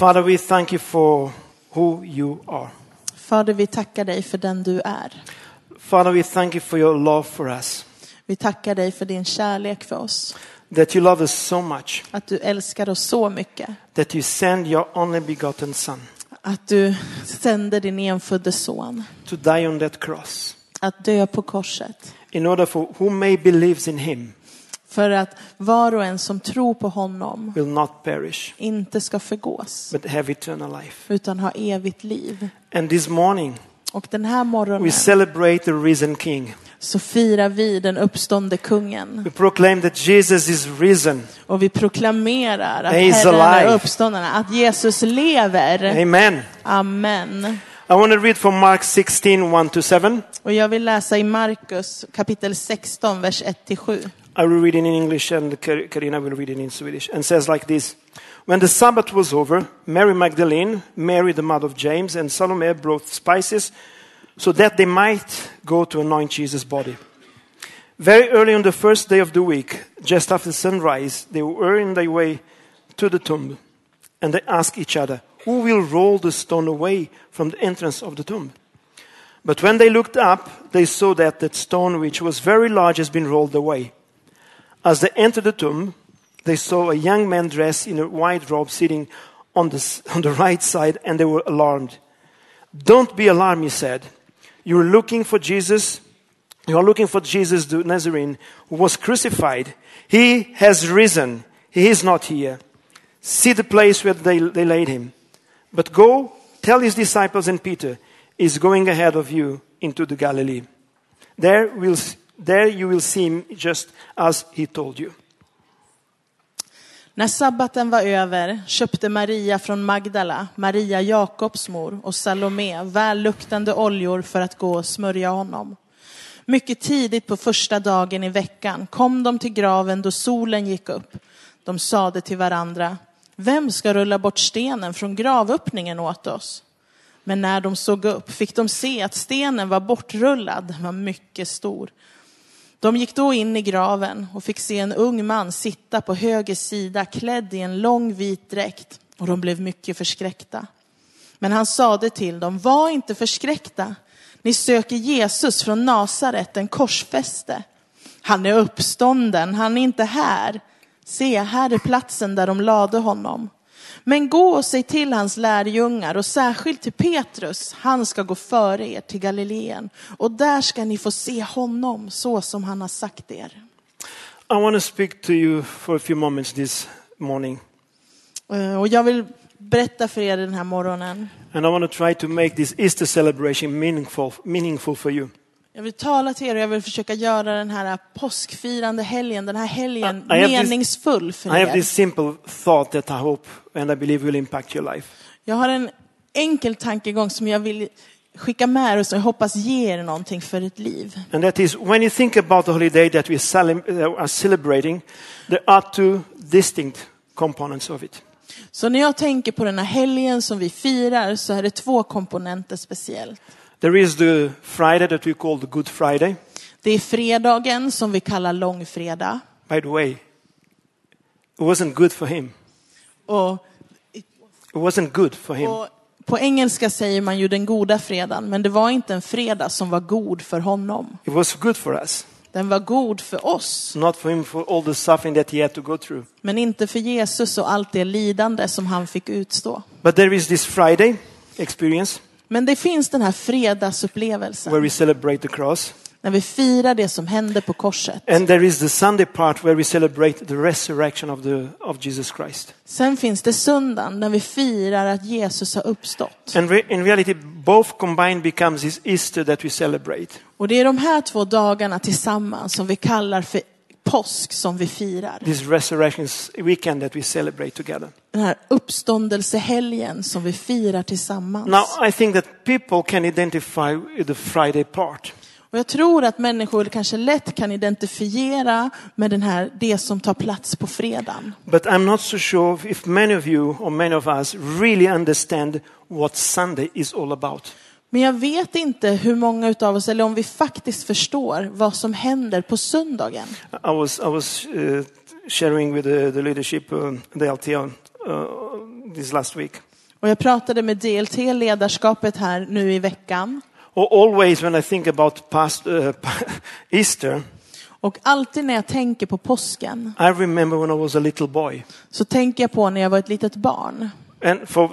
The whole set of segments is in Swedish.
Father, we thank you for who you are. Fader, vi tackar dig för den du är. Father, we thank you for your love for us, Vi tackar dig för din kärlek för oss. that you love us so much, Att du älskar oss så mycket. that you send your only begotten Son Att du sände din enfödde son to die on that cross att dö på korset. in order for who may believes in him För att var och en som tror på honom will not perish, inte ska förgås but have eternal life. utan ha evigt liv. And this morning, Och den här we morgonen celebrate the risen King. så firar vi den uppståndne kungen. We proclaim that Jesus is risen. Och vi proklamerar att He Herren är uppstånden, att Jesus lever. Amen. Amen. I want to read from Mark 16, 1 to 7. Och jag vill läsa i Markus kapitel 16, vers 1-7. I will read it in English and Karina will read it in Swedish. And says like this When the Sabbath was over, Mary Magdalene, Mary the mother of James, and Salome brought spices so that they might go to anoint Jesus' body. Very early on the first day of the week, just after sunrise, they were in their way to the tomb. And they asked each other, Who will roll the stone away from the entrance of the tomb? But when they looked up, they saw that that stone, which was very large, has been rolled away. As they entered the tomb, they saw a young man dressed in a white robe sitting on the, on the right side, and they were alarmed. Don't be alarmed, he said. You're looking for Jesus. You are looking for Jesus the Nazarene who was crucified. He has risen. He is not here. See the place where they, they laid him. But go, tell his disciples and Peter is going ahead of you into the Galilee. There, will, there you will see him just as he told you. När sabbaten var över köpte Maria från Magdala, Maria Jakobs mor och Salome välluktande oljor för att gå och smörja honom. Mycket tidigt på första dagen i veckan kom de till graven då solen gick upp. De sade till varandra, vem ska rulla bort stenen från gravöppningen åt oss? Men när de såg upp fick de se att stenen var bortrullad, den var mycket stor. De gick då in i graven och fick se en ung man sitta på höger sida klädd i en lång vit dräkt och de blev mycket förskräckta. Men han sade till dem, var inte förskräckta. Ni söker Jesus från Nasaret, den korsfäste. Han är uppstånden, han är inte här. Se, här är platsen där de lade honom. Men gå och säg till hans lärjungar och särskilt till Petrus, han ska gå före er till Galileen och där ska ni få se honom så som han har sagt er. I want to speak to you for a few moments this morning. Eh, Och jag vill berätta för er den här morgonen. And I want to try to make this Easter celebration meaningful, meaningful for you. Jag vill tala till er och jag vill försöka göra den här påskfirande helgen, den här helgen I have this- meningsfull I för have er. this simple thought that I hope and I believe will impact your life. Jag har en enkel tankegång som jag vill skicka med er och som jag hoppas ger er någonting för ett liv. And that is when you think about the holiday that we are celebrating, there are two distinct components of it. Så när jag tänker på den här helgen som vi firar så är det två komponenter speciellt. There is the Friday that we call the Good Friday. Det är fredagen som vi kallar långfredag. By the way, it wasn't good for him. Och, It wasn't good for him. och på engelska säger man ju den goda fredagen, men det var inte en fredag som var god för honom. It was good for us, Den var god för oss, not for him for all the suffering that he had to go through. men inte för Jesus och allt det lidande som han fick utstå. But there is this Friday experience Men det finns den här where fredagsupplevelsen, we celebrate the cross. när vi firar det som hände på korset. And there is the Sunday part where we celebrate the resurrection of, the, of Jesus Christ. Sen finns det söndagen när vi firar att Jesus har uppstått. And re- in reality, both combined becomes this Easter that we celebrate. Och det är de här två dagarna tillsammans som vi kallar för påsk som vi firar. This resurrection weekend that we celebrate together. Den här uppståndelsehelgen som vi firar tillsammans. Now, I think that people can identify with the Friday part. Och jag tror att människor kanske lätt kan identifiera med den här, det som tar plats på fredagen. But I'm not so sure if many of you or many of us really understand what Sunday is all about. Men jag vet inte hur många utav oss, eller om vi faktiskt förstår vad som händer på söndagen. I was, I was uh, sharing with the, the leadership, uh, the LTL, uh, this last week. Och jag pratade med DLT-ledarskapet här nu i veckan. Or always when I think about past uh, Easter, Och alltid när jag tänker på påsken I remember when I was a little boy. så tänker jag på när jag var ett litet barn. And for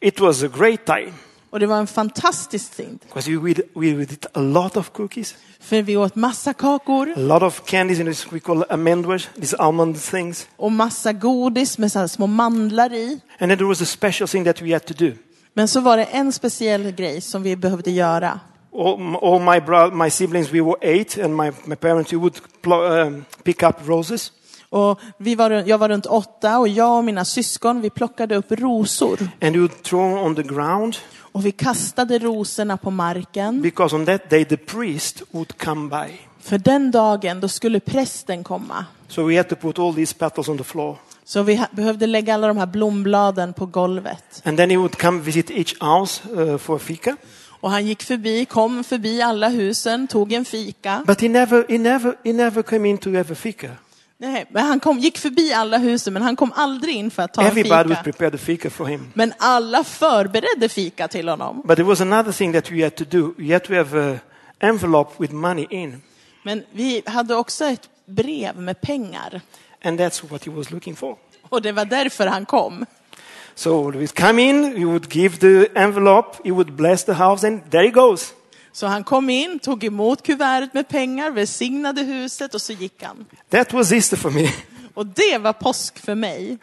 it was a great time Och det var en fantastisk tid. because we would, we would eat a lot of cookies, För vi åt massa kakor a lot of candies, and this we call amendoirs, these almond things. och massa godis med så små mandlar i. And then there was a special thing that we had to do. Men så var det en speciell grej som vi behövde göra. All, all my bro- my siblings, we were eight, and my, my parents, we would pl- um, pick up roses. Och vi var, jag var runt åtta och jag och mina syskon vi plockade upp rosor. And would throw on the ground Och vi kastade rosorna på marken. because on that day the priest would come by. För den dagen då skulle prästen komma. So we had to put all these petals on the floor. Så vi behövde lägga alla de här blombladen på golvet. And then he would come visit each house uh, for fika. Och han gick förbi, kom förbi alla husen, tog en fika. But he never, he never, he never came in to have a fika. Nej, men han kom, gick förbi alla husen men han kom aldrig in för att ta en Everybody would fika. the fika for him. Men alla förberedde fika till honom. But there was another thing that we had to do. We had to have an envelope with money in. Men vi hade också ett brev med pengar. And that's what he was looking for. Och det var därför han kom. So he would come in, he would give the envelope, he would bless the house, and there he goes. Så han kom in, tog emot kuvertet med pengar, välsignade huset och så gick han. That was Easter for me. Och det var påsk för mig.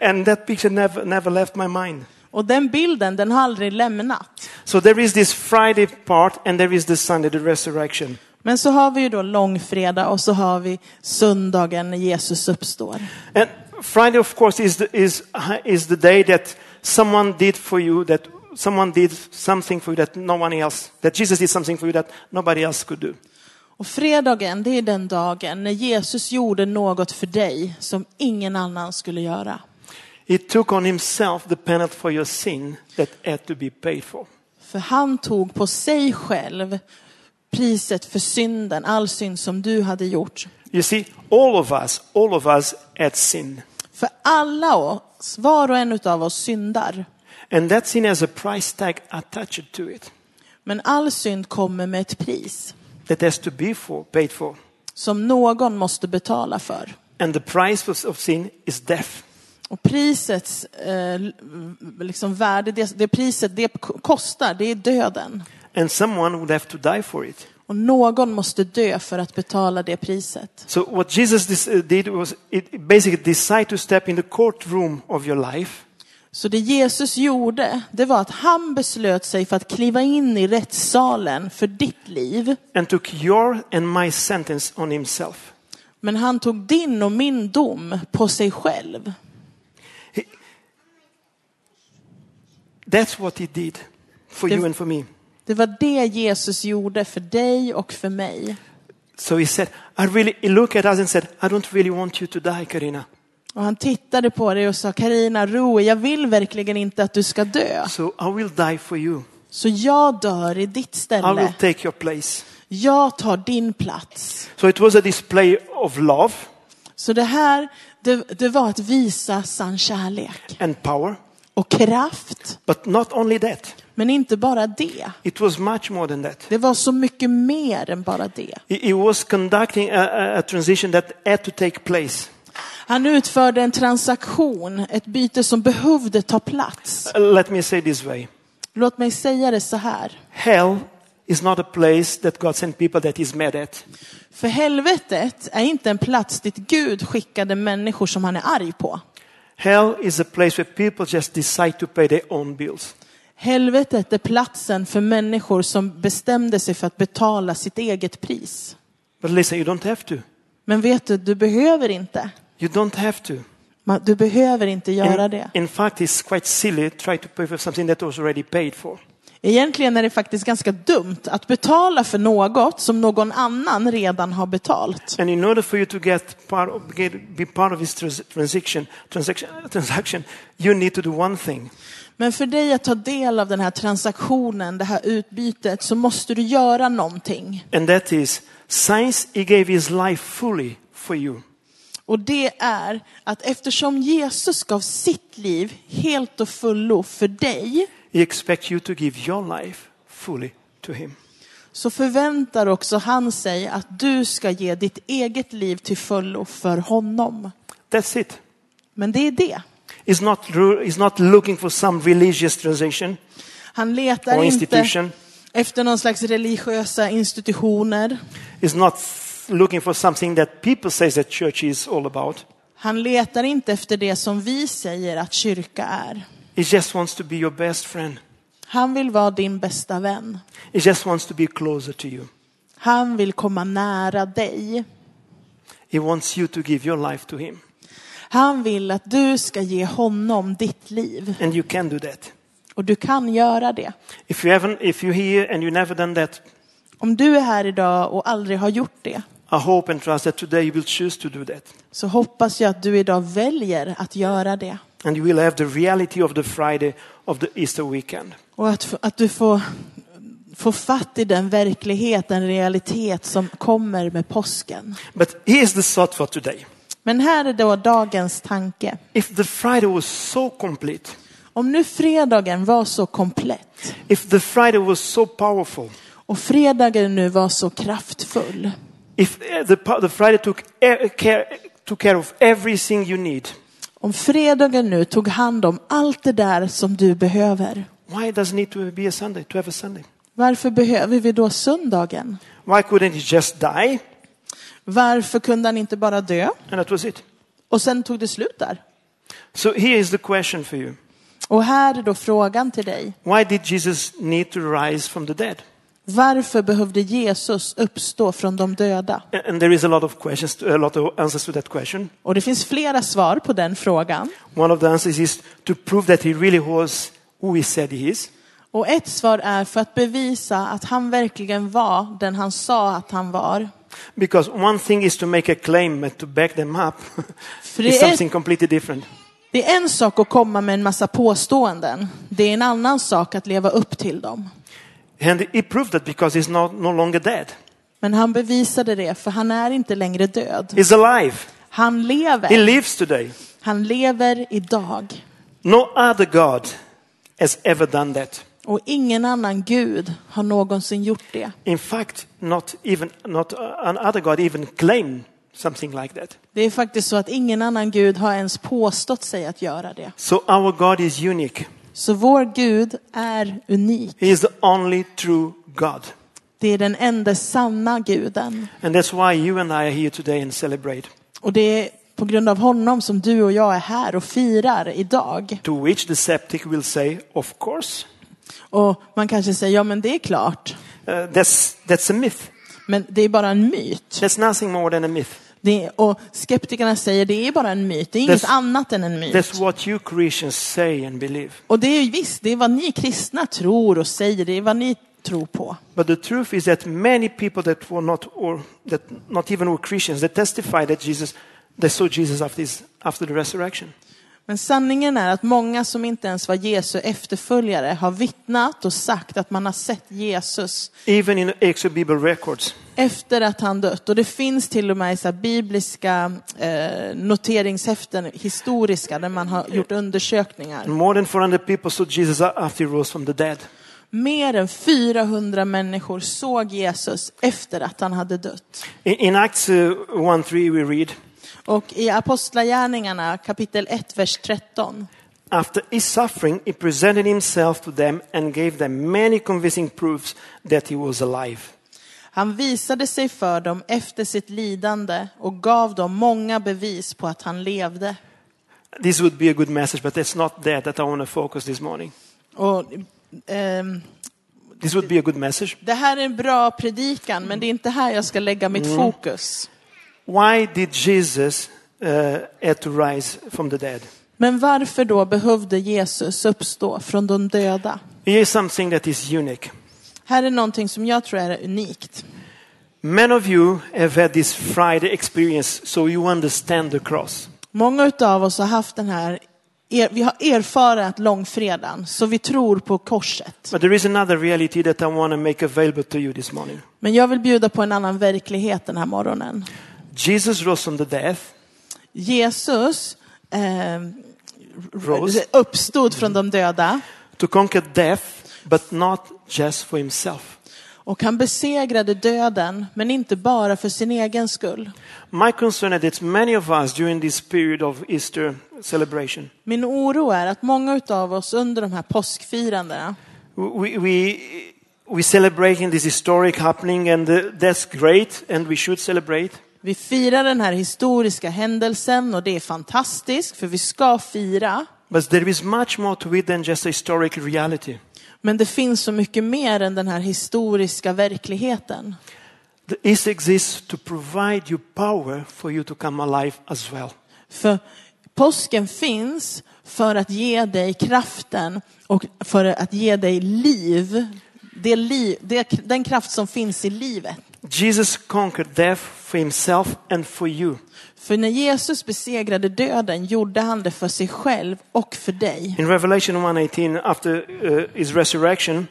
And that picture never, never left my mind. Och den bilden, den har aldrig lämnat. So there is this Friday part, and there is the Sunday, the resurrection. Men så har vi ju då långfredag och så har vi söndagen när Jesus uppstår. And Friday, of course, is the, is, is the day that someone did for you, that someone did something for you that no one else, that Jesus did something for you that nobody else could do. Och fredagen, det är den dagen när Jesus gjorde något för dig som ingen annan skulle göra. He took on himself the penalty for your sin that had to be paid for. För han tog på sig själv priset för synden, all synd som du hade gjort. You see, all of us, all of us had sin. För alla oss, var och en av oss syndar. And that sin has a price tag attached to it Men all synd kommer med ett pris that has to be for, paid for. som någon måste betala för. And the price of, sin is death. Och prisets eh, liksom värde, det, det priset det kostar, det är döden. And someone would have to die for it. Och någon måste dö för att betala det priset. So what Jesus uh, did was it basically decide to step in the courtroom of your life Så det Jesus gjorde, det var att han beslöt sig för att kliva in i rättssalen för ditt liv. and took your and my sentence on himself. Men han tog din och min dom på sig själv. That's what he did for Det- you and for me. Det var det Jesus gjorde för dig och för mig. So he said, I really, he looked at us and said, I don't really want you to die, Karina. Och han tittade på dig och sa, Karina Roe, jag vill verkligen inte att du ska dö. So I will die for you. Så jag dör i ditt I will ställe. take your place. Jag tar din plats. So it was a display of love Så det här, det, det var att visa sann kärlek. and power. Och kraft. But not only that, Men inte bara det. it was much more than that. Det var så mycket mer än bara det. He was conducting a, a transition that had to take place. Han utförde en transaktion, ett byte som behövde ta plats. Let me say this way. Låt mig säga det så här. Hell is not a place that God sent people that he's mad at. För helvetet är inte en plats dit Gud skickade människor som han är arg på. Hell is a place where people just decide to pay their own bills. Helvetet är platsen för människor som bestämde sig för att betala sitt eget pris. But listen, you don't have to. Men vet du, du behöver inte. You don't have to. Ma- Du behöver inte göra In, det. in fact, it's quite silly to try to pay for something that was already paid for. Egentligen är det faktiskt ganska dumt att betala för något som någon annan redan har betalt. And in order for you to get part of, get, be part of this trans- transaction, transaction, transaction, you need to do one thing. Men för dig att ta del av den här transaktionen, det här utbytet, så måste du göra någonting. And that is, since he gave his life fully for you, Och det är att eftersom Jesus gav sitt liv helt och fullo för dig He expects you to give your life fully to Him. så förväntar också han sig att du ska ge ditt eget liv till fullo för honom. That's it. Men det är det. He's not, he's not looking for some religious transaction Han letar inte efter någon slags religiösa institutioner. He's not looking for something that people say that church is all about. Han letar inte efter det som vi säger att kyrka är. He just wants to be your best friend. Han vill vara din bästa vän. He just wants to be closer to you. Han vill komma nära dig. He wants you to give your life to Him. Han vill att du ska ge honom ditt liv. And you can do that. Och du kan göra det. If you haven't, if you're here and you've never done that, Om du är här idag och aldrig har gjort det I hope and trust that today you will choose to do that. så hoppas jag att du idag väljer att göra det. And you will have the reality of the Friday of the Easter weekend. Och att, att du får, får fatt i den verklighet, den realitet som kommer med påsken. But here's the thought for today. Men här är då dagens tanke. If the Friday was so complete, Om nu fredagen var så komplett if the Friday was so powerful, och fredagen nu var så kraftfull. if uh, the, the Friday took, e- care, took care of everything you need, Om fredagen nu tog hand om allt det där som du behöver. why does it need to be a Sunday, to have a Sunday? Varför behöver vi då söndagen? Why couldn't he just die? Varför kunde han inte bara dö? And that was it. Och sen tog det slut där. So here is the question for you. Och här är då frågan till dig. Why did Jesus need to rise from the dead? Varför behövde Jesus uppstå från de döda? And there is a lot of questions, a lot of answers to that question. Och det finns flera svar på den frågan. One of the answers is to prove that he really was who he said he is. Och ett svar är för att bevisa att han verkligen var den han sa att han var. Because one thing is to make a claim, but to back them up är, something completely different. det är en sak att komma med en massa påståenden. Det är en annan sak att leva upp till dem. And he proved that because he's not, no longer dead. Men han bevisade det för han är inte längre död. He's alive. Han He lever. lives today. Han lever idag. No other God has ever done that. Och ingen annan Gud har någonsin gjort det. In fact, not even not an other God even claimed something like that. Det är faktiskt så att ingen annan Gud har ens påstått sig att göra det. So our God is unique. Så vår Gud är unik. He is the only true God. Det är den enda sanna guden. And that's why you and I are here today and celebrate. Och det är på grund av honom som du och jag är här och firar idag. To which the septic will say, of course. Och man kanske säger, ja men det är klart. Uh, that's, that's a myth. Men det är bara en myt. That's nothing more than a myth. Det och skeptikerna säger, det är bara en myt. Det är inget That's- annat än en myt. That's what you Christians say and believe. Och det är visst, det är vad ni kristna tror och säger. Det är vad ni tror på. But the truth is that many people that were not, or that not even were Christians, that testify that Jesus, they saw Jesus after, his, after the resurrection. Men sanningen är att många som inte ens var Jesu efterföljare har vittnat och sagt att man har sett Jesus Even in extra Bible records. efter att han dött. Och det finns till och med så bibliska eh, noteringshäften, historiska, där man har gjort undersökningar. More than 400 people saw Jesus after he rose from the dead. Mer än 400 människor såg Jesus efter att han hade dött. In, in Acts uh, 1-3 we read, Och i Apostlagärningarna kapitel 1, vers 13. After his suffering, he presented himself to them and gave them many convincing proofs that he was alive. Han visade sig för dem efter sitt lidande och gav dem många bevis på att han levde. This would be a good message, but that's not that that I want to focus this morning. Och, ehm, This would be a good message. det här är en bra predikan, men det är inte här jag ska lägga mitt fokus. Why did Jesus uh, had to rise from the dead? Men varför då behövde Jesus uppstå från de döda? Here's something that is unique. Här är någonting som jag tror är unikt. Many of you have had this Friday experience, so you understand the cross. Många av oss har haft den här, er, vi har erfarit långfredagen, så vi tror på korset. But there is another reality that I want to make available to you this morning. Men jag vill bjuda på en annan verklighet den här morgonen. Jesus rose from the death, Jesus eh, Rose. uppstod från de döda to conquer death, but not just for himself. och han besegrade döden, men inte bara för sin egen skull. My concern is that many of us during this period of Easter celebration, Min oro är att många av oss under de här påskfirandena we, we, we celebrating this historic happening and that's great and we should celebrate. Vi firar den här historiska händelsen och det är fantastiskt för vi ska fira. But there is much more to it than just a historic reality. Men det finns så mycket mer än den här historiska verkligheten. The Easter exists to provide you power for you to come alive as well. För påsken finns för att ge dig kraften och för att ge dig liv. Det liv det, den kraft som finns i livet. Jesus conquered death for himself and for you. För när Jesus besegrade döden gjorde han det för sig själv och för dig. In Revelation 1:18, after uh, his resurrection,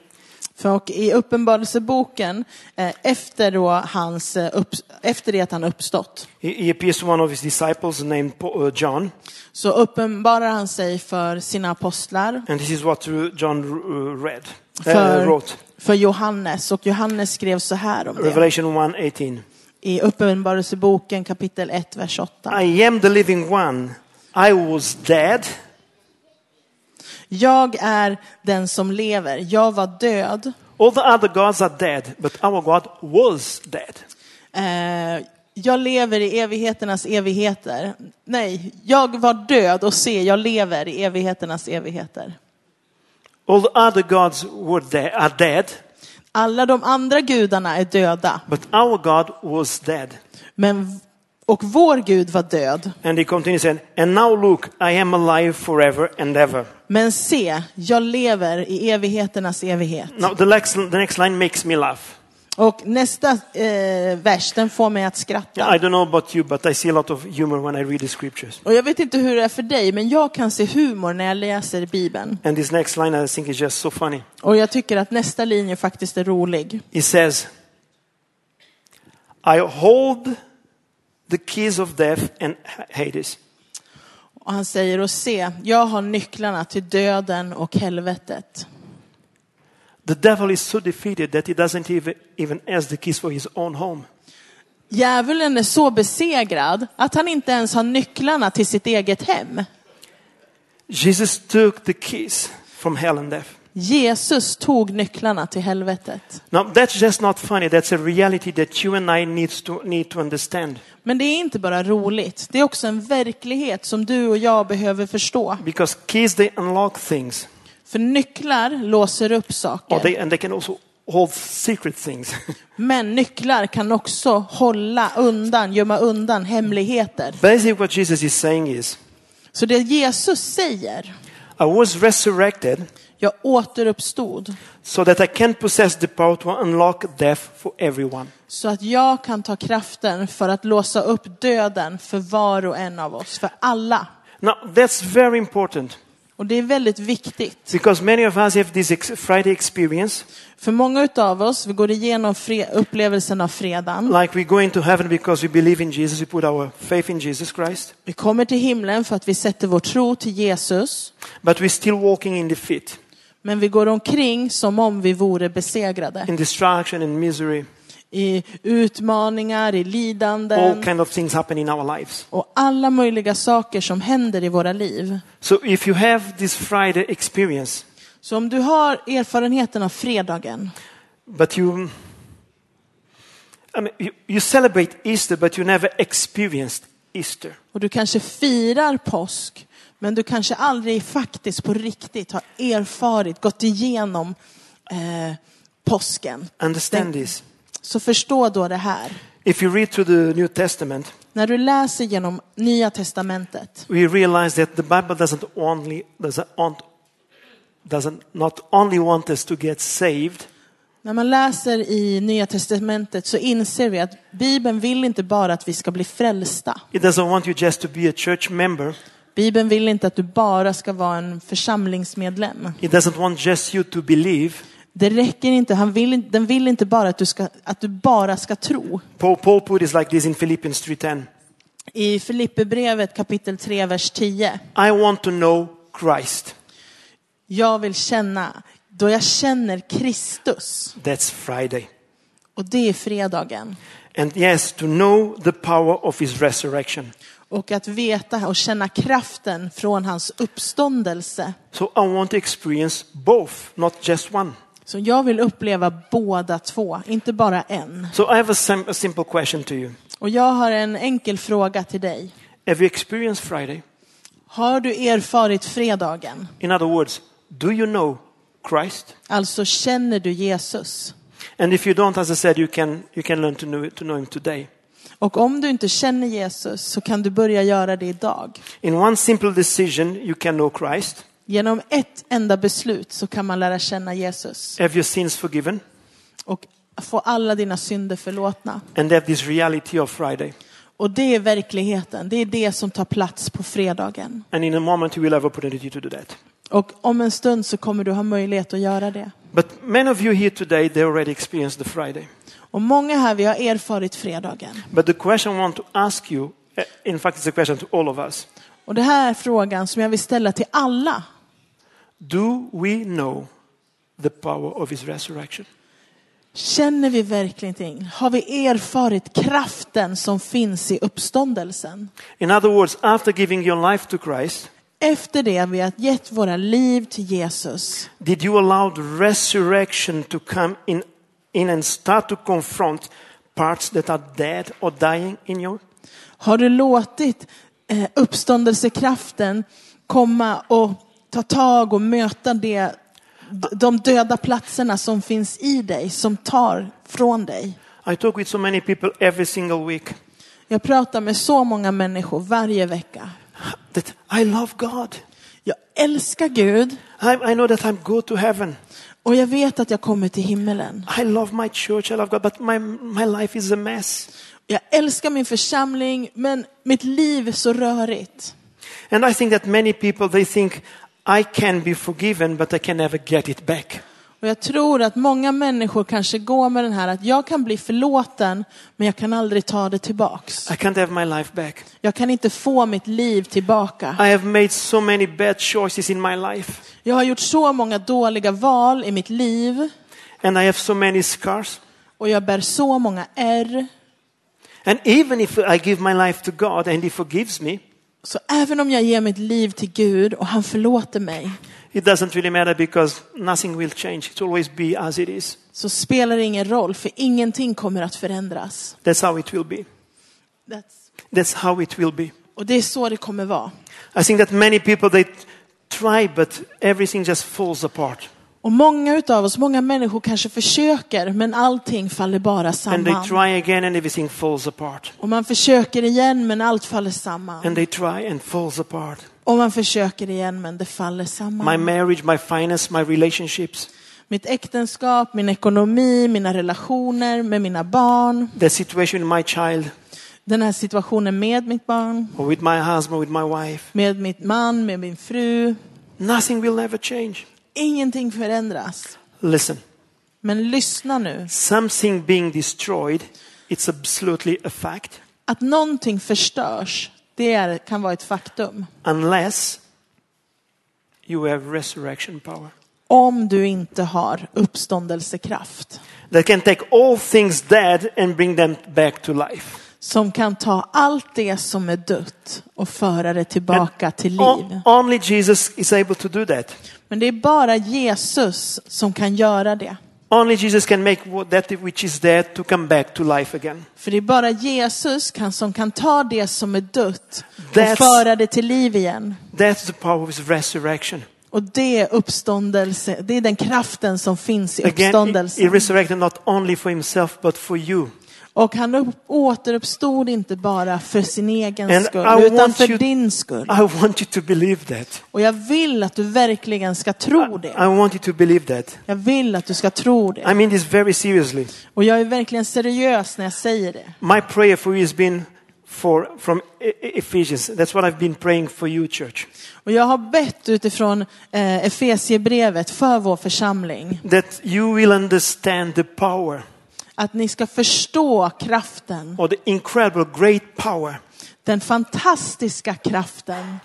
För och I Uppenbarelseboken, eh, efter, då hans, eh, upp, efter det att han uppstått, he, he appears to one of his disciples named uh, John, så uppenbarar han sig för sina apostlar, and this is what uh, John uh, read, uh, för, wrote. för Johannes. Och Johannes skrev så här om det. Revelation 1:18. I Uppenbarelseboken kapitel 1, vers 8. I am the living one. I was dead, Jag är den som lever. Jag var död. all the other gods are dead, but our God was dead. Eh, jag lever i evigheternas evigheter. Nej, jag var död och se, jag lever i evigheternas evigheter. All the other gods were dead, are dead, Alla de andra gudarna är döda. but our God was dead. Men, och vår Gud var död. And he continues saying, and now look, I am alive forever and ever. Men se, jag lever i evigheternas evighet. Now the next, the next line makes me laugh. Och nästa eh, vers, den får mig att skratta. I don't know about you, but I see a lot of humor when I read the scriptures. Och jag vet inte hur det är för dig, men jag kan se humor när jag läser Bibeln. And this next line I think is just so funny. Och jag tycker att nästa linje faktiskt är rolig. He says, I hold the keys of death and Hades. Och han säger, och se, jag har nycklarna till döden och helvetet. The devil is so defeated that he doesn't even, even ask the keys for his own home. Djävulen är så besegrad att han inte ens har nycklarna till sitt eget hem. Jesus took the keys from hell and death. Jesus tog nycklarna till helvetet. Now that's just not funny. That's a reality that you and I needs to, need to understand. Men det är inte bara roligt, det är också en verklighet som du och jag behöver förstå. Because keys, they unlock things. För nycklar låser upp saker. they, and they can also hold secret things. Men nycklar kan också hålla undan, gömma undan hemligheter. Basically what Jesus is saying is, Så det Jesus säger, I was resurrected jag återuppstod so that I can possess the power to unlock death for everyone. så att jag kan ta kraften för att låsa upp döden för var och en av oss, för alla. Now that's very important Och det är väldigt viktigt. because many of us have this ex- Friday experience, För många utav oss, vi går igenom upplevelsen av fredagen. like we go into heaven because we believe in Jesus, we put our faith in Jesus Christ, Vi kommer till himlen för att vi sätter vår tro till Jesus. but we're still walking in defeat, Men vi går omkring som om vi vore besegrade. in destruction and misery. I utmaningar, i All lidanden kind of things happen in our lives. och alla möjliga saker som händer i våra liv. So if you have this Friday experience, Så om du har erfarenheten av fredagen, but you, I mean, you, you celebrate Easter, but you never experienced Easter. och du kanske firar påsk, men du kanske aldrig faktiskt på riktigt har erfarit, gått igenom eh, påsken. Understand Den- this. Så förstå då det här. If you read through the New Testament, När du läser genom Nya Testamentet we realize that the Bible doesn't only doesn't, doesn't not only want us to get saved, När man läser i Nya Testamentet så inser vi att Bibeln vill inte bara att vi ska bli frälsta. it doesn't want you just to be a church member. Bibeln vill inte att du bara ska vara en församlingsmedlem. It doesn't want just you to believe. Det räcker inte, han vill, den vill inte bara att du, ska, att du bara ska tro. Paul, Paul put it like this in Philippians 3:10. I Filipperbrevet kapitel 3, vers 10. I want to know Christ. Jag vill känna, då jag känner Kristus. That's Friday. Och det är fredagen. And yes, to know the power of his resurrection. Och att veta och känna kraften från hans uppståndelse. So I want to experience both, not just one. Så jag vill uppleva båda två, inte bara en. So I have a, sim- a simple question to you. Och jag har en enkel fråga till dig. Have you experienced Friday? Har du erfarit fredagen? In other words, do you know Christ? Alltså känner du Jesus? And if you don't, as I said, you can, you can learn to know, to know him today. Och om du inte känner Jesus så kan du börja göra det idag. In one simple decision, you can know Christ. Genom ett enda beslut så kan man lära känna Jesus Have your sins forgiven? och få alla dina synder förlåtna. And have this reality of Friday. Och det är verkligheten, det är det som tar plats på fredagen. And in a moment, you will have opportunity to do that. Och om en stund så kommer du ha möjlighet att göra det. But many of you here today, they already experienced the Friday. Och många här, vi har erfarit fredagen. But the question I want to ask you, uh, in fact, it's a question to all of us. Och det här är frågan som jag vill ställa till alla. Do we know the power of his resurrection? Känner vi verkligen ting? Har vi erfarit kraften som finns i uppståndelsen? In other words, after giving your life to Christ, Efter det vi har gett våra liv till Jesus, did you allow the resurrection to come in, in and start to confront parts that are dead or dying in you? har du låtit eh, uppståndelsekraften komma och ta tag och möta det, de döda platserna som finns i dig, som tar från dig? I talk with so many people every single week Jag pratar med så många människor varje vecka. that I love God. Jag älskar Gud I, I know that I'm go to heaven. och jag vet att jag kommer till himmelen. I love my church, I love God, but my, my life is a mess. Jag älskar min församling, men mitt liv är så rörigt. And I think that many people, they think, I can be forgiven, but I can never get it back. Och jag tror att många människor kanske går med den här att jag kan bli förlåten, men jag kan aldrig ta det tillbaks. I can't have my life back. Jag kan inte få mitt liv tillbaka. I have made so many bad choices in my life, Jag har gjort så många dåliga val i mitt liv and I have so many scars. och jag bär så många ärr. And even if I give my life to God and He forgives me, Så även om jag ger mitt liv till Gud och han förlåter mig, it doesn't really matter because nothing will change. It will always be as it is. så spelar det ingen roll, för ingenting kommer att förändras. That's how it will be. That's... That's how it will be. Och det är så det kommer vara. I think that many people, they try, but everything just falls apart. Och många utav oss, många människor kanske försöker, men allting faller bara And they samman. try again and everything falls apart. Och man försöker igen, men allt faller samman. And they try and falls apart. Och man försöker igen, men det faller My samman. marriage, my finance, my relationships, Mitt äktenskap, min ekonomi, mina relationer med mina barn, the situation in my child, den här situationen med mitt barn, or with my husband, with my wife, med mitt man, med min fru. nothing will ever change. Ingenting förändras. Listen, Men lyssna nu. something being destroyed, it's absolutely a fact, Att någonting förstörs, det är, kan vara ett faktum. unless you have resurrection power. Om du inte har uppståndelsekraft. That can take all things dead and bring them back to life. Som kan ta allt det som är dött och föra det tillbaka till liv. only Jesus is able to do that. Men det är bara Jesus som kan göra det. Only Jesus can make that which is dead to come back to life again. För det är bara Jesus kan, som kan ta det som är dött och That's- föra det till liv igen. That's the power of his resurrection. Och det är uppståndelse, det är den kraften som finns i Again, he, he uppståndelsen. resurrected not only for himself but for you. Och han upp, återuppstod inte bara för sin egen And skull, I utan för you- din skull. I want you to believe that. Och jag vill att du verkligen ska tro det. I want you to believe that. Jag vill att du ska tro det. I mean this very seriously. Och jag är verkligen seriös när jag säger det. My prayer for you has been for from E- E- Ephesians. That's what I've been praying for you, church. Och jag har bett utifrån eh, Efesiebrevet för vår församling. That you will understand the power Att ni ska förstå kraften, or the incredible great power Den fantastiska kraften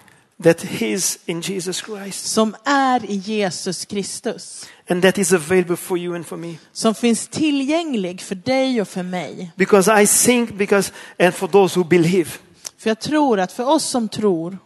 that is in Jesus Christ som är i Jesus Kristus. and that is available for you and for me. Som finns tillgänglig för dig och för mig. Because I think, because, and for those who believe, För jag tror att för oss som tror,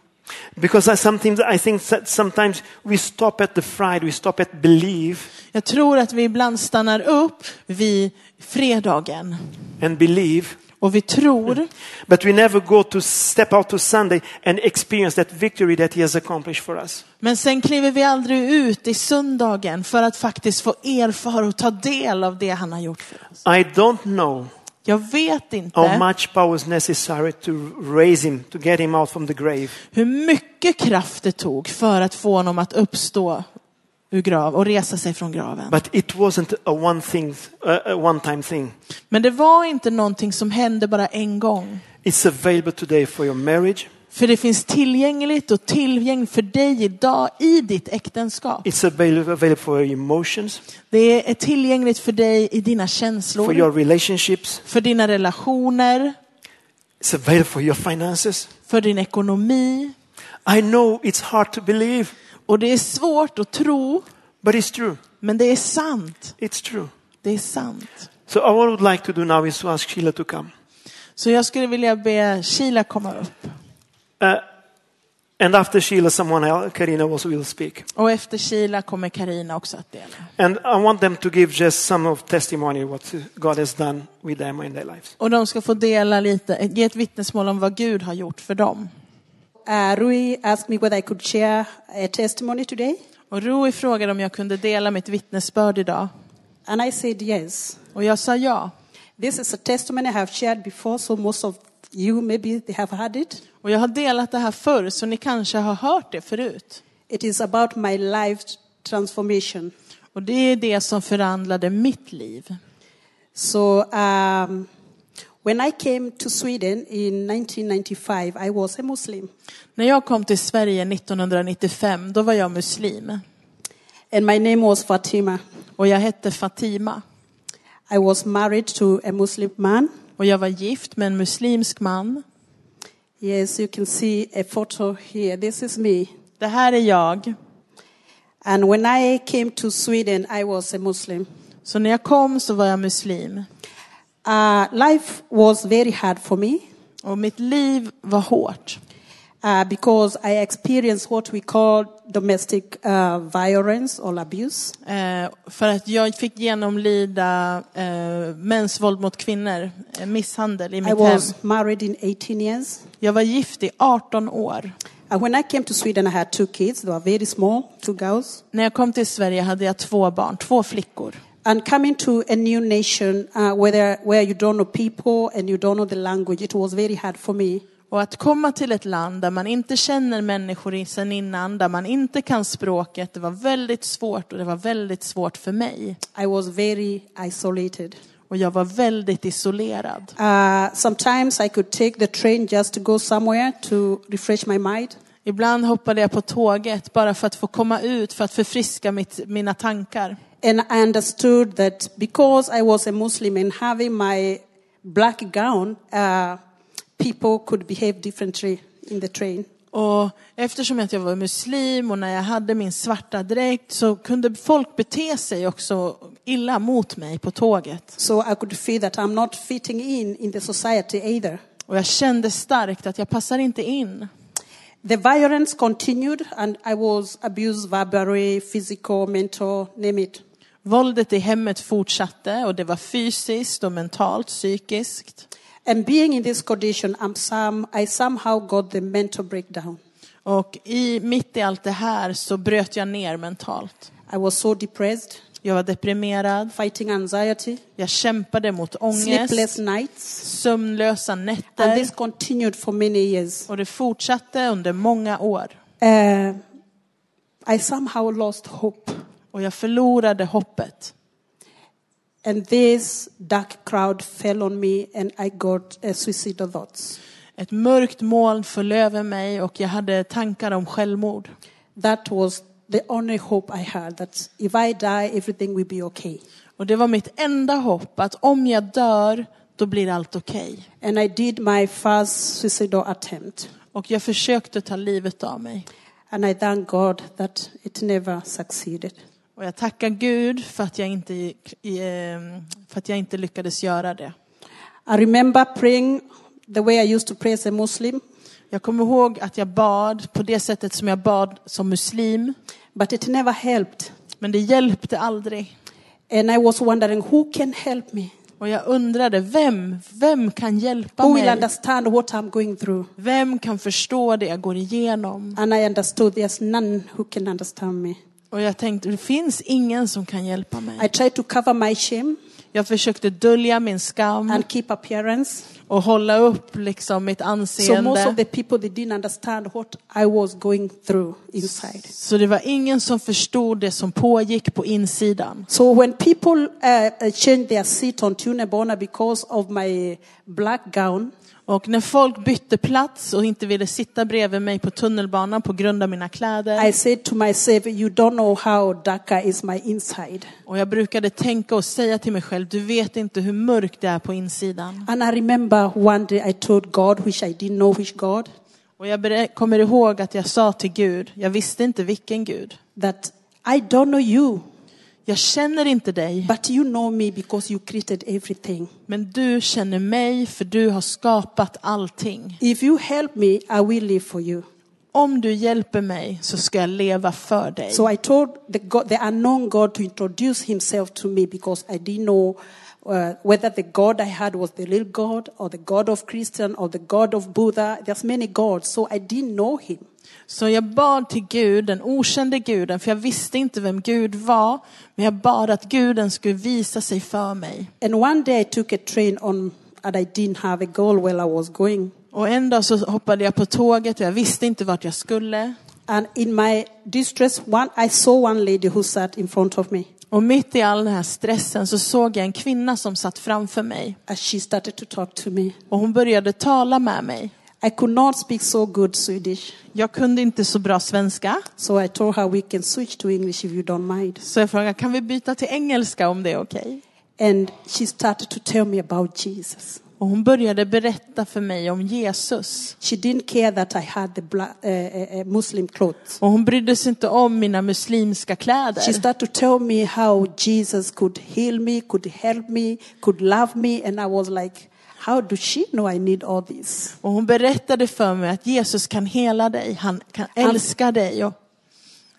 because I sometimes, I think that sometimes we stop at the Friday, we stop at believe jag tror att vi ibland stannar upp vid fredagen and believe, och vi tror, but we never go to step out to Sunday and experience that victory that He has accomplished for us. men sen kliver vi aldrig ut i söndagen för att faktiskt få erfara och ta del av det han har gjort för oss. I don't know Jag vet how inte much power is necessary to raise Him, to get Him out from the grave. hur mycket kraft det tog för att få honom att uppstå ur grav och resa sig från graven. But it wasn't a one thing, a a one-time thing. Men det var inte någonting som hände bara en gång. It's available today for your marriage. För det finns tillgängligt och tillgängligt för dig idag i ditt äktenskap. It's available, for your emotions, Det är tillgängligt för dig i dina for känslor, your relationships. för dina relationer, It's available for your finances. för din ekonomi. I know it's hard to believe, Och det är svårt att tro, but it's true. men det är sant. It's true. Det är sant. So what I would like to do now is to ask Sheila to come. Så jag skulle vilja be Sheila komma upp. Uh, and after Sheila, someone else, Karina also will speak. Och efter Sheila kommer Karina också att dela. And I want them to give just some of testimony what God has done with them in their lives. Och de ska få dela lite, ge ett vittnesmål om vad Gud har gjort för dem. Uh, Rui asked me whether I could share a testimony today, Och Rui frågade om jag kunde dela mitt vittnesbörd idag. and I said yes. Och jag sa ja. This is a testimony I have shared before, so most of you maybe they have heard it. Och jag har delat det här förr, så ni kanske har hört det förut. It is about my life transformation. Och det är det som förvandlade mitt liv. So um, when I came to Sweden in 1995, I was a Muslim, När jag kom till Sverige 1995, då var jag muslim. and my name was Fatima. Och jag hette Fatima. I was married to a Muslim man. Och jag var gift med en muslimsk man. Yes, you can see a photo here. This is me. Det här är jag. And when I came to Sweden, I was a Muslim. Så när jag kom så var jag muslim. Uh, life was very hard for me Och mitt liv var hårt. uh, because I experienced what we call domestic uh, violence or abuse. Eh, för att jag fick genomlida eh, mäns våld mot kvinnor, eh, misshandel i I mitt hem. was married in 18 years. Jag var gift i 18 år. And when I came to Sweden, I had two kids. They were very small, two girls. När jag kom till Sverige hade jag två barn, två flickor. And coming to a new nation uh, where, where you don't know people and you don't know the language, it was very hard for me. Och att komma till ett land där man inte känner människor sen innan, där man inte kan språket, det var väldigt svårt och det var väldigt svårt för mig. I was very isolated. Och jag var väldigt isolerad. Uh, sometimes I could take the train just to go somewhere to refresh my mind. Ibland hoppade jag på tåget bara för att få komma ut, för att förfriska mitt, mina tankar. And I understood that because I was a Muslim and having my black gown, uh, people could behave differently in the train. Och eftersom att jag var muslim och när jag hade min svarta dräkt så kunde folk bete sig också illa mot mig på tåget. So I could feel that I'm not fitting in in the society either. Och jag kände starkt att jag passar inte in. The violence continued and I was abused verbally, physical, mental, name it. Våldet i hemmet fortsatte och det var fysiskt och mentalt, psykiskt. And being in this condition, I'm some, I somehow got the mental breakdown. Och i, mitt i allt det här så bröt jag ner mentalt. I was so depressed, Jag var deprimerad, fighting anxiety, jag kämpade mot sleepless ångest, nights. sömnlösa And nätter. this continued for many years. Och det fortsatte under många år. Uh, I somehow lost hope. Och jag förlorade hoppet. And this dark crowd fell on me and I got suicidal thoughts. Ett mörkt moln föll över mig och jag hade tankar om självmord. That was the only hope I had that if I die, everything will be okay. Och det var mitt enda hopp att om jag dör, då blir allt okej. And I did my first suicidal attempt. Och jag försökte ta livet av mig. And I thank God that it never succeeded. Och jag tackar Gud för att jag inte, gick- eh, för att jag inte lyckades göra det. I remember praying the way I used to pray as a Muslim, Jag kommer ihåg att jag bad på det sättet som jag bad som muslim. but it never helped. Men det hjälpte aldrig. And I was wondering who can help me? Och jag undrade, vem, vem kan hjälpa Who will mig? understand what I'm going through? Vem kan förstå det jag går igenom? And I understood there's none who can understand me. Och jag tänkte, det finns ingen som kan hjälpa mig. I tried to cover my shame Jag försökte dölja min skam and keep appearance. och hålla upp liksom mitt So most of anseende. the people they didn't understand what I was going through inside. Så det var ingen som förstod det som pågick på insidan. So when people uh, uh, changed their seat on Tunebona because of my black gown, Och när folk bytte plats och inte ville sitta bredvid mig på tunnelbanan på grund av mina kläder. I said to myself, "You don't know how darker is my inside." Och jag brukade tänka och säga till mig själv, du vet inte hur mörkt det är på insidan. And I remember one day I told God, which I didn't know which God, Och jag kommer ihåg att jag sa till Gud, jag visste inte vilken Gud. that I don't know you, Jag känner inte dig, but you know me because you created everything. men du känner mig för du har skapat allting. If you help me, I will live for you. Om du hjälper mig så ska jag leva för dig. So I told the, God, the unknown God to introduce himself to me because I didn't know uh, whether the God I had was the real God or the God of Christian or the God of Buddha. There's many gods, so I didn't know him. Så jag bad till Gud, den okände guden, för jag visste inte vem Gud var. Men jag bad att guden skulle visa sig för mig. And one day I took a train on, and I didn't have a goal where I was going. Och en dag så hoppade jag på tåget och jag visste inte vart jag skulle. And in my distress, one, I saw one lady who sat in front of me. Och mitt i all den här stressen så såg jag en kvinna som satt framför mig. As she started to talk to me. Och hon började tala med mig. I could not speak so good Swedish, Jag kunde inte så bra svenska. so I told her we can switch to English if you don't mind. Så jag frågade, kan vi byta till engelska om det är okej? And she started to tell me about Jesus. Och hon började berätta för mig om Jesus. She didn't care that I had the black, uh, uh, uh, Muslim clothes. Och hon brydde sig inte om mina muslimska kläder. She started to tell me how Jesus could heal me, could help me, could love me, and I was like, how does she know I need all this? Och hon berättade för mig att Jesus kan hela dig, han kan älska dig. Och,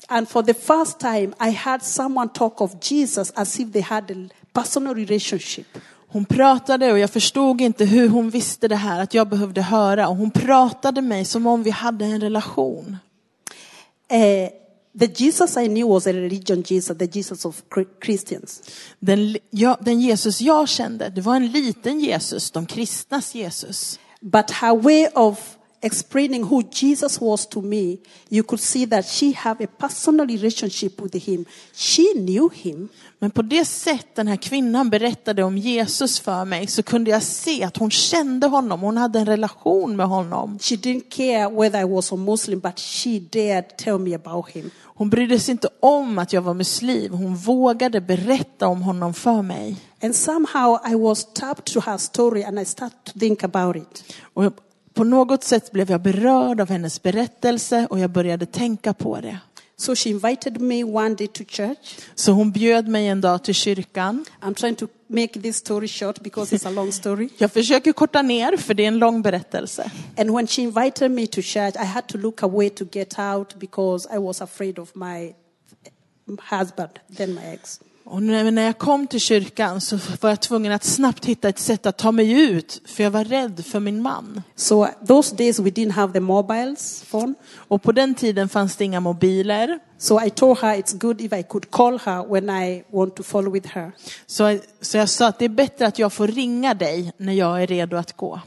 And for the first time, I heard someone talk of Jesus as if they had a personal relationship. Hon pratade och jag förstod inte hur hon visste det här, att jag behövde höra. Och hon pratade mig som om vi hade en relation. The Jesus I knew was a religion Jesus, the Jesus of Chri- Christians. Den, ja, den Jesus jag kände, det var en liten Jesus, de kristnas Jesus. But her way of explaining who Jesus was to me, you could see that she had a personal relationship with him. She knew him. Men på det sätt den här kvinnan berättade om Jesus för mig så kunde jag se att hon kände honom, hon hade en relation med honom. She didn't care whether I was a Muslim, but she dared tell me about him. Hon brydde sig inte om att jag var muslim, hon vågade berätta om honom för mig. And somehow I was tapped to her story and I started to think about it. Och på något sätt blev jag berörd av hennes berättelse och jag började tänka på det. So she invited me one day to church. Så hon bjöd mig en dag till kyrkan. I'm trying to make this story short because it's a long story. Jag försöker korta ner för det är en lång berättelse. And when she invited me to church, I had to look away to get out because I was afraid of my husband, then my ex. Och när jag kom till kyrkan så var jag tvungen att snabbt hitta ett sätt att ta mig ut för jag var rädd för min man. So those days we didn't have the mobiles phone. Och på den tiden fanns det inga mobiler. So I told her it's good if I could call her when I want to follow with her. Så, så jag sa att det är bättre att jag får ringa dig när jag är redo att gå.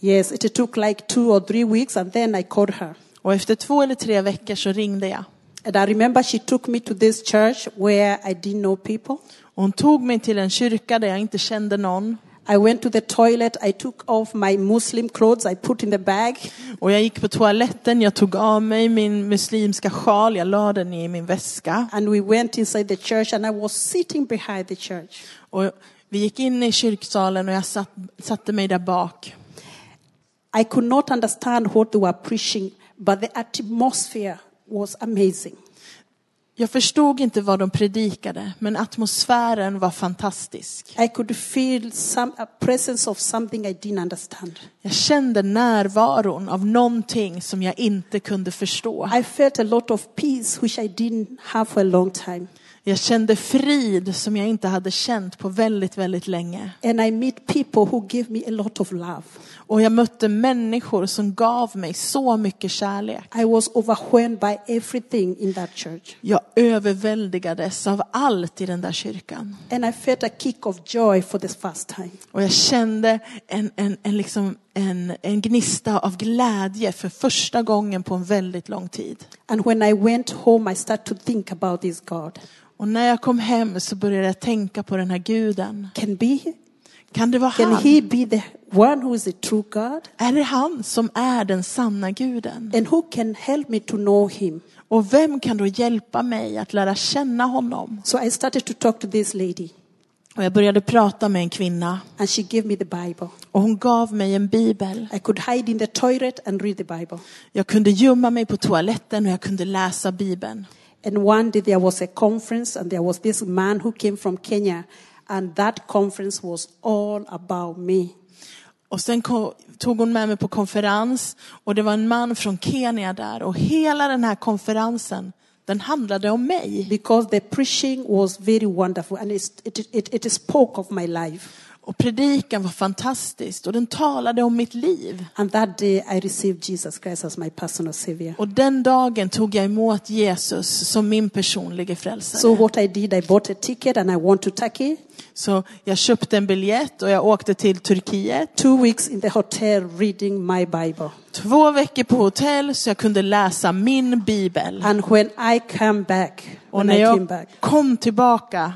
Yes, it took like two or three weeks and then I called her. Och efter två eller tre veckor så ringde jag. And I remember she took me to this church where I didn't know people. Och hon tog mig till en kyrka där jag inte kände någon. I went to the toilet. I took off my Muslim clothes. I put in the bag. Och jag gick på toaletten, jag tog av mig min muslimska sjal, jag la den i min väska. And we went inside the church and I was sitting behind the church. Och Vi gick in i kyrksalen och jag satt, satte mig där bak. I could not understand what they were preaching, but the atmosphere was amazing. Jag förstod inte vad de predikade, men atmosfären var fantastisk. I could feel some a presence of something I didn't understand. Jag kände närvaron av någonting som jag inte kunde förstå. I felt a lot of peace which I didn't have for a long time. Jag kände frid som jag inte hade känt på väldigt, väldigt länge. And I meet people who give me a lot of love. Och jag mötte människor som gav mig så mycket kärlek. I was overwhelmed by everything in that church. Jag överväldigades av allt i den där kyrkan. And I felt a kick of joy for the first time. Och jag kände en, en, en, liksom en, en gnista av glädje för första gången på en väldigt lång tid. And when I went home, I started to think about this God. Och när jag kom hem så började jag tänka på den här guden. Can be, Kan det vara can han? he be the one who is the true God? Är det han som är den sanna guden? And who can help me to know him? Och vem kan då hjälpa mig att lära känna honom? So I started to talk to this lady, Och jag började prata med en kvinna and she gave me the Bible. och hon gav mig en bibel. I could hide in the toilet and read the Bible. Jag kunde gömma mig på toaletten och jag kunde läsa bibeln. And one day there was a conference, and there was this man who came from Kenya, and that conference was all about me. Och sen ko- tog hon med mig på konferens och det var en man från Kenya där och hela den här konferensen den handlade om mig. Because the preaching was very wonderful, and it, it, it, it spoke of my life. Och predikan var fantastisk och den talade om mitt liv. And that day I received Jesus Christ as my personal savior. Och den dagen tog jag emot Jesus som min personliga frälsare. So what I did, I bought a ticket and I went to Turkey. Så jag köpte en biljett och jag åkte till Turkiet. Two weeks in the hotel reading my Bible. Två veckor på hotell så jag kunde läsa min bibel. And when I came back, Och when när I came jag back, kom tillbaka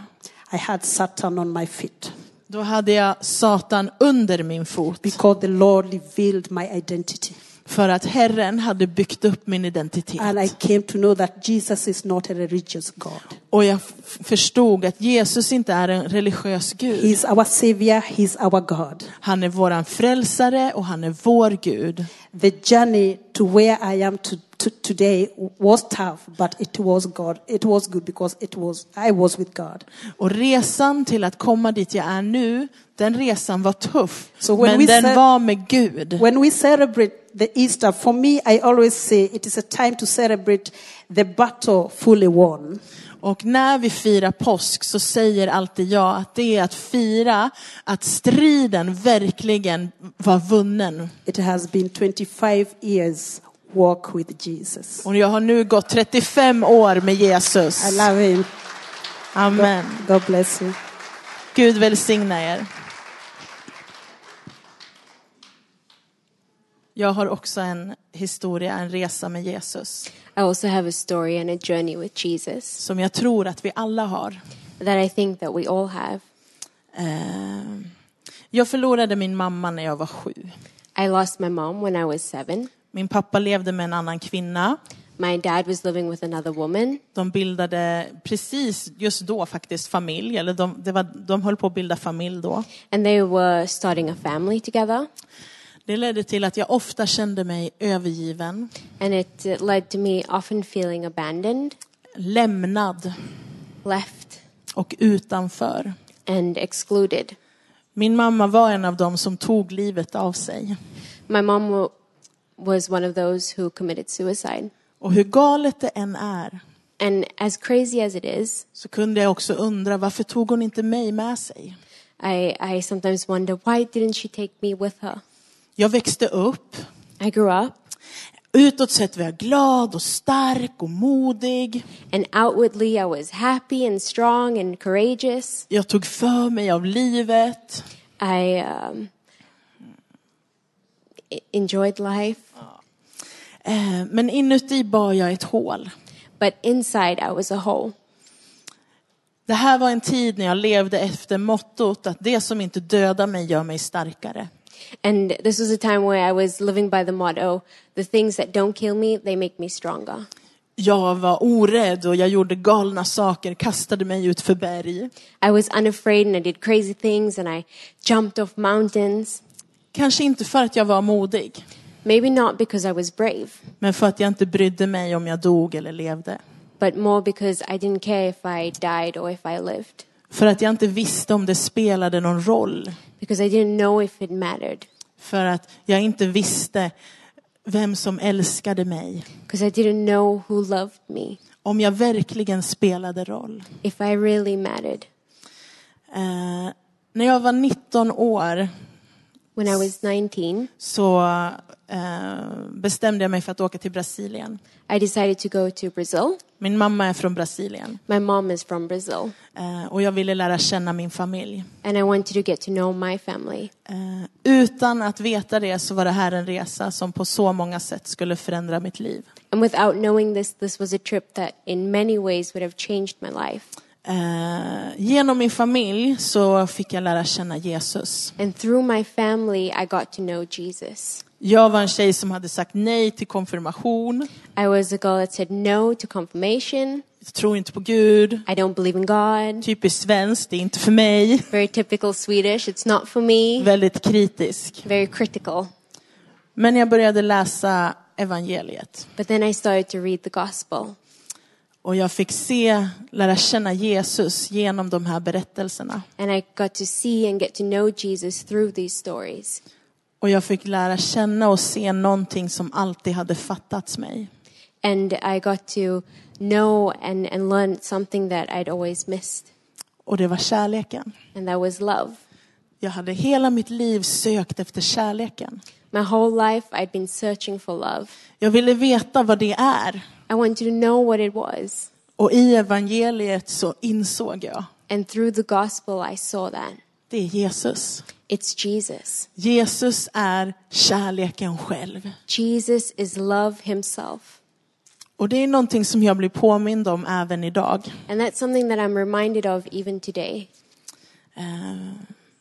I had Satan on my feet då hade jag Satan under min fot. because the Lord revealed my identity. För att Herren hade byggt upp min And I identitet. came to know that Jesus is not a religious God. Och jag förstod att Jesus inte är en religiös Gud. He's our savior, he's our God. Han är våran frälsare och han är vår Gud. The journey to where I am to, to, today was tough, but it was God. It was good because it was I was with God. Och resan till att komma dit jag är nu, den resan var tuff. So men den var med Gud. When we celebrate the Easter, for me, I always say it is a time to celebrate the battle fully won. Och när vi firar påsk så säger alltid jag att det är att fira att striden verkligen var vunnen. It has been 25 years walk with Jesus. Och jag har nu gått 35 år med Jesus. I love him. Amen. God bless you. Gud välsigna er. Jag har också en historia, en resa med Jesus. I also have a story and a journey with Jesus Som jag tror att vi alla har. that I think that we all have. Eh, Jag förlorade min mamma när jag var sju. I lost my mom when I was seven. Min pappa levde med en annan kvinna. My dad was living with another woman. De bildade precis just då faktiskt familj, eller de, det var, de höll på att bilda familj då. and they were starting a family together. Det ledde till att jag ofta kände mig övergiven, And it uh, led to me often feeling abandoned, lämnad left, och utanför. and excluded. Min mamma var en av dem som tog livet av sig. My mom wa- was one of those who committed suicide. Och hur galet det än är And as crazy as it is, så kunde jag också undra varför tog hon inte mig med sig? I, I sometimes wonder why didn't she take me with her? Jag växte upp. I grew up, Utåt sett var jag glad och stark och modig. and outwardly I was happy and strong and courageous. Jag tog för mig av livet. I um, enjoyed life, Eh, Men inuti bar jag ett hål. but inside I was a hole. Det här var en tid när jag levde efter mottot att det som inte dödar mig gör mig starkare. And this was a time where I was living by the motto the things that don't kill me, they make me stronger. Jag var orädd och jag gjorde galna saker, kastade mig ut för berg. I was unafraid and I did crazy things and I jumped off mountains. Kanske inte för att jag var modig, Maybe not because I was brave, men för att jag inte brydde mig om jag dog eller levde. but more because I didn't care if I died or if I lived. För att jag inte visste om det spelade någon roll. Because I didn't know if it mattered. För att jag inte visste vem som älskade mig. Because I didn't know who loved me. Om jag verkligen spelade roll. If I really mattered. Eh, när jag var 19 år When I was 19, så eh, bestämde jag mig för att åka till Brasilien. I decided to go to Brazil. Min mamma är från Brasilien My mom is from Brazil. eh, och jag ville lära känna min familj. And I wanted to get to know my family. Eh, utan att veta det så var det här en resa som på så många sätt skulle förändra mitt liv. And without knowing this, this was a trip that in many ways would have changed my life. Eh, genom min familj så fick jag lära känna Jesus. And through my family, I got to know Jesus. Jag var en tjej som hade sagt nej till konfirmation. I was a girl that said no to confirmation. Jag tror inte på Gud. I don't believe in God. Typiskt svenskt, det är inte för mig. Very typical Swedish. It's not for me. Väldigt kritisk. Very critical. Men jag började läsa evangeliet. But then I started to read the gospel. Och jag fick se, lära känna Jesus genom de här berättelserna. And I got to see and get to know Jesus through these stories. Och jag fick lära känna och se någonting som alltid hade fattats mig. And I got to know and, and learn something that I'd always missed. Och det var kärleken. And that was love. Jag hade hela mitt liv sökt efter kärleken. My whole life, I'd been searching for love. Jag ville veta vad det är. I wanted to know what it was. Och i evangeliet så insåg jag, And through the gospel, I saw that. det är Jesus. It's Jesus. Jesus är kärleken själv. Jesus is love himself. Och det är någonting som jag blir påmind om även idag. And that's something that I'm reminded of even today. Eh,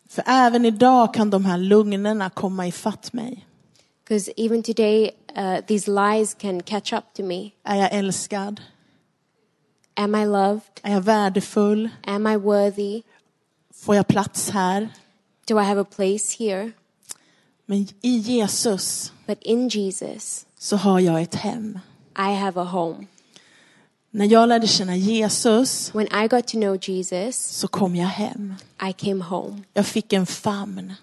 För även idag kan de här lugnerna komma ifatt mig. Because even today, uh, these lies can catch up to me. Är jag älskad? Am I loved? Är jag värdefull? Am I worthy? Får jag plats här? Do I have a place here? Men i Jesus But in Jesus, så har jag ett hem. I have a home. När jag lärde känna Jesus When I got to know Jesus, så kom jag hem. I came home. Jag fick en famn.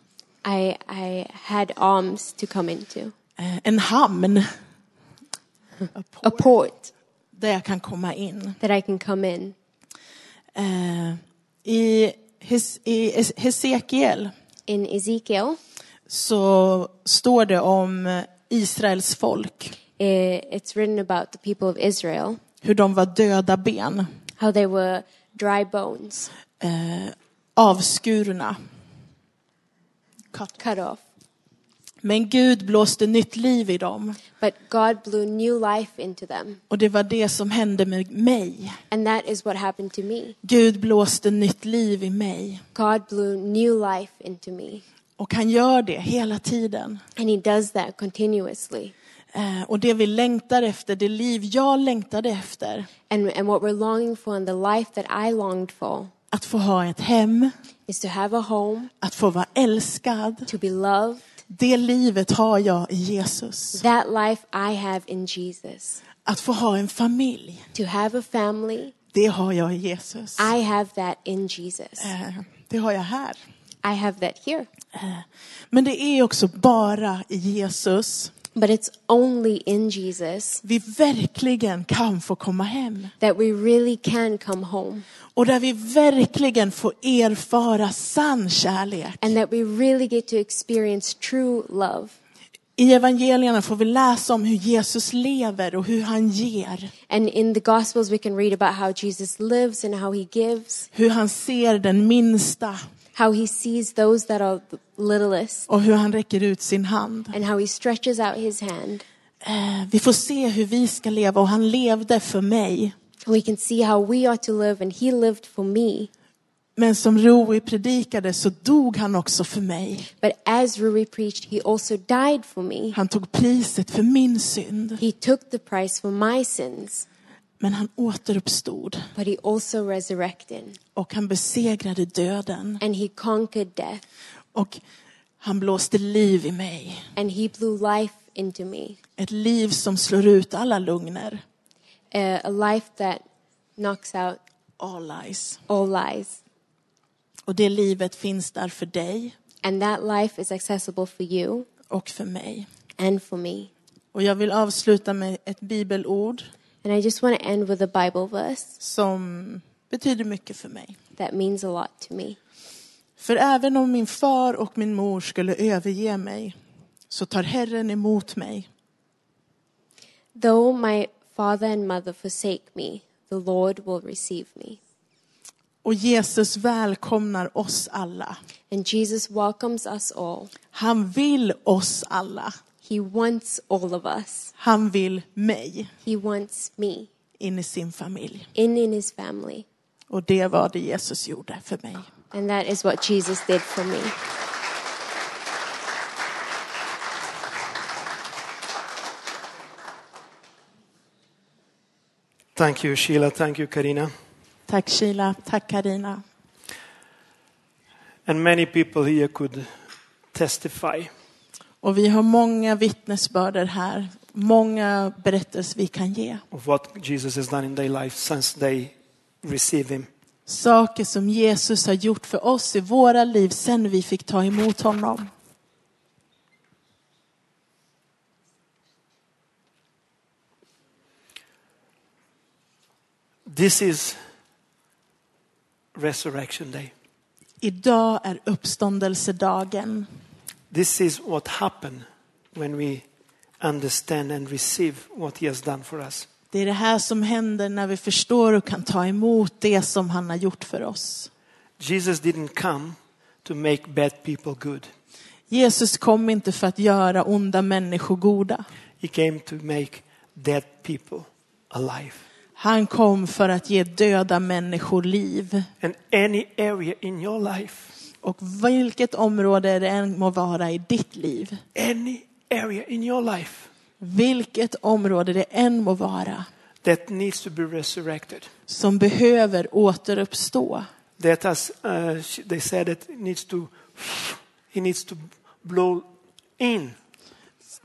I, I had arms to come into, Eh, En hamn. a port Där jag kan komma in. that I can come in. Eh, I Hes- i Es- Hesekiel In Ezekiel, så står det om Israels folk. eh, it's written about the people of Israel, Hur de var döda ben. how they were dry bones, Eh, avskurna. Cut. cut off. Men Gud blåste nytt liv i dem. But God blew new life into them. Och det var det som hände med mig. And that is what happened to me. Gud blåste nytt liv i mig. God blew new life into me. Och han gör det hela tiden. And He does that continuously. Eh, och det vi längtar efter, det liv jag längtade efter. And, and what we're longing for and the life that I longed for Att få ha ett hem, is to have a home, att få vara älskad. to be loved. Det livet har jag i Jesus. That life I have in Jesus. Att få ha en familj, To have a family, det har jag i Jesus. I have that in Jesus. Eh, Det har jag här. I have that here. Eh, Men det är också bara i Jesus But it's only in Jesus vi verkligen kan få komma hem. that we really can come home Och där vi verkligen får erfara sann kärlek. and that we really get to experience true love. I evangelierna får vi läsa om hur Jesus lever och hur han ger. And in the Gospels, we can read about how Jesus lives and how he gives, Hur han ser den minsta how he sees those that are littlest, och hur han räcker ut sin hand. and how he stretches out his hand. Eh, Vi får se hur vi ska leva och han levde för mig. We can see how we ought to live, and he lived for me. Men som Roi predikade så dog han också för mig. But as Rui preached, he also died for me. Han tog priset för min synd. He took the price for my sins. Men han återuppstod but he also resurrected och han besegrade döden and he conquered death och han blåste liv i mig. and he blew life into me. Ett liv som slår ut alla lugner. A, a life that knocks out All lies. all lies. Och det livet finns där för dig And that life is accessible for you och för mig. and for me. Och jag vill avsluta med ett bibelord And I just want to end with a Bible verse som betyder mycket för mig. that means a lot to me. För även om min far och min mor skulle överge mig så tar Herren emot mig. Though my father and mother forsake me, the Lord will receive me. Och Jesus välkomnar oss alla. And Jesus welcomes us all. Han vill oss alla. He wants all of us. Han vill mig He wants me in i sin familj. in in his family. Och det var det Jesus gjorde för mig. And that is what Jesus did for me. Thank you, Sheila. Thank you, Karina. Tack Sheila, tack Karina. And many people here could testify Och vi har många vittnesbörder här, många berättelser vi kan ge. of what Jesus has done in their life since they received Him. Saker som Jesus har gjort för oss i våra liv sen vi fick ta emot honom. This is Resurrection Day. Idag är uppståndelsedagen. This is what happened when we understand and receive what He has done for us. Det är det här som händer när vi förstår och kan ta emot det som han har gjort för oss. Jesus didn't come to make bad people good. Jesus kom inte för att göra onda människor goda. He came to make dead people alive. Han kom för att ge döda människor liv. And any area in your life, Och vilket område det än må vara i ditt liv, any area in your life vilket område det än må vara, that needs to be resurrected. som behöver återuppstå. That has, uh, they said that it needs to, he needs to blow in.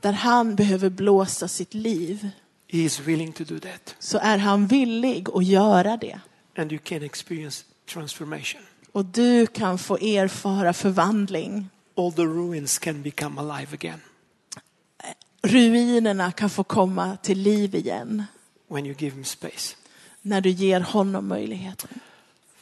Där han behöver blåsa sitt liv, He is willing to do that. så är han villig att göra det. And you can experience transformation. Och du kan få erfara förvandling. All the ruins can become alive again Ruinerna kan få komma till liv igen when you give him space. när du ger honom möjligheten.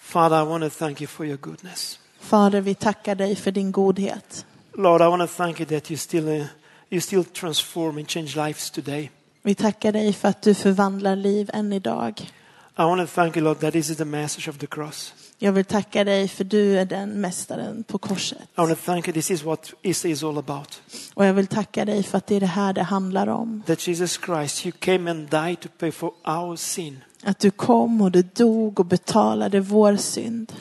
Father, I want to thank you for your goodness. Fader, vi tackar dig för din godhet. Lord, I want to thank you that you still, uh, you still transform and change lives today. Vi tackar dig för att du förvandlar liv än idag. I want to thank you, Lord, that this is the message of the cross. Jag vill tacka dig för du är den mästaren på korset. I want to thank you. This is what Easter is all about. Och jag vill tacka dig för att det är det här det handlar om. That Jesus Christ, you came and died to pay for our sin. Att du kom och du dog och betalade vår synd.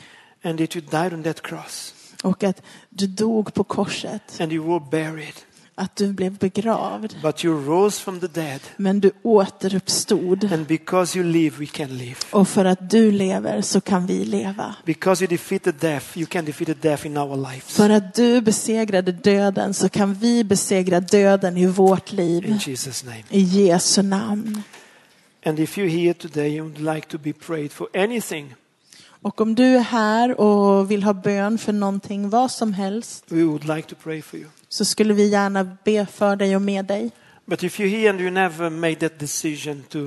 And that you died on that cross. Och att du dog på korset. And you were buried. Att du blev begravd. But you rose from the dead. Men du återuppstod. And because you live, we can live. Och för att du lever så kan vi leva. Because you defeated death, you can defeat death in our lives. För att du besegrade döden så kan vi besegra döden i vårt In liv. Jesus' name. I Jesu namn. And if you're here today and would like to be prayed for anything, Och om du är här och vill ha bön för någonting, vad som helst, we would like to pray for you. Så skulle vi gärna be för dig och med dig. But if you're here and you never made that decision to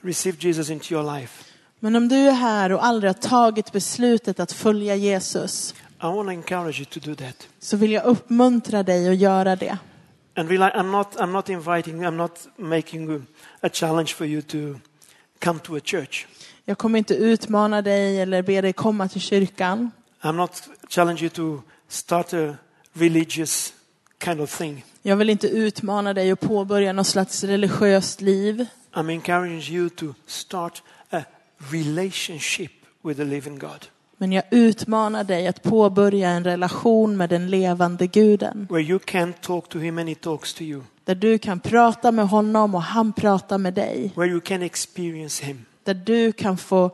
receive Jesus into your life, Men om du är här och aldrig har tagit beslutet att följa Jesus, I want to encourage you to do that. så vill jag uppmuntra dig att göra det. And really, I'm not, I'm not inviting, I'm not making a challenge for you to come to a church. Jag kommer inte utmana dig eller be dig komma till kyrkan. I'm not challenging you to start a religious kind of thing. Jag vill inte utmana dig att påbörja något slags religiöst liv. I'm encouraging you to start a relationship with the living God, Men jag utmanar dig att påbörja en relation med den levande guden. where you can talk to Him and He talks to you, Där du kan prata med honom och han pratar med dig. where you can experience Him, där du kan få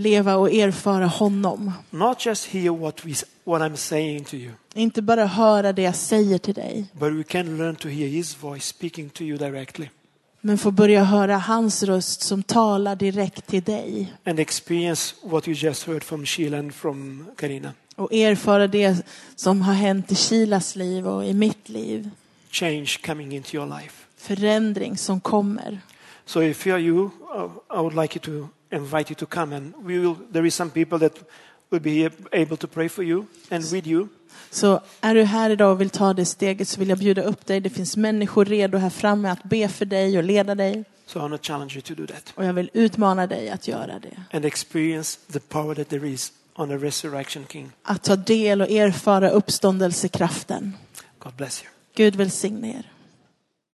leva och erfara honom. Not just hear what, we, what I'm saying to you, Inte bara höra det jag säger till dig, but we can learn to hear His voice speaking to you directly men få börja höra hans röst som talar direkt till dig. and experience what you just heard from Sheila and from Karina. Och erfara det som har hänt i Kilas liv och i mitt liv. Change coming into your life. Förändring som kommer. So if you're you, uh, I would like you to invite you to come and we will, there is some people that will be able to pray for you and with you. Så är du här idag och vill ta det steget så vill jag bjuda upp dig. Det finns människor redo här framme att be för dig och leda dig. So I want to challenge you to do that Och jag vill utmana dig att göra det. and experience the power that there is on the resurrection king. Att ta del och erfara uppståndelsekraften. God bless you. Gud välsigne er.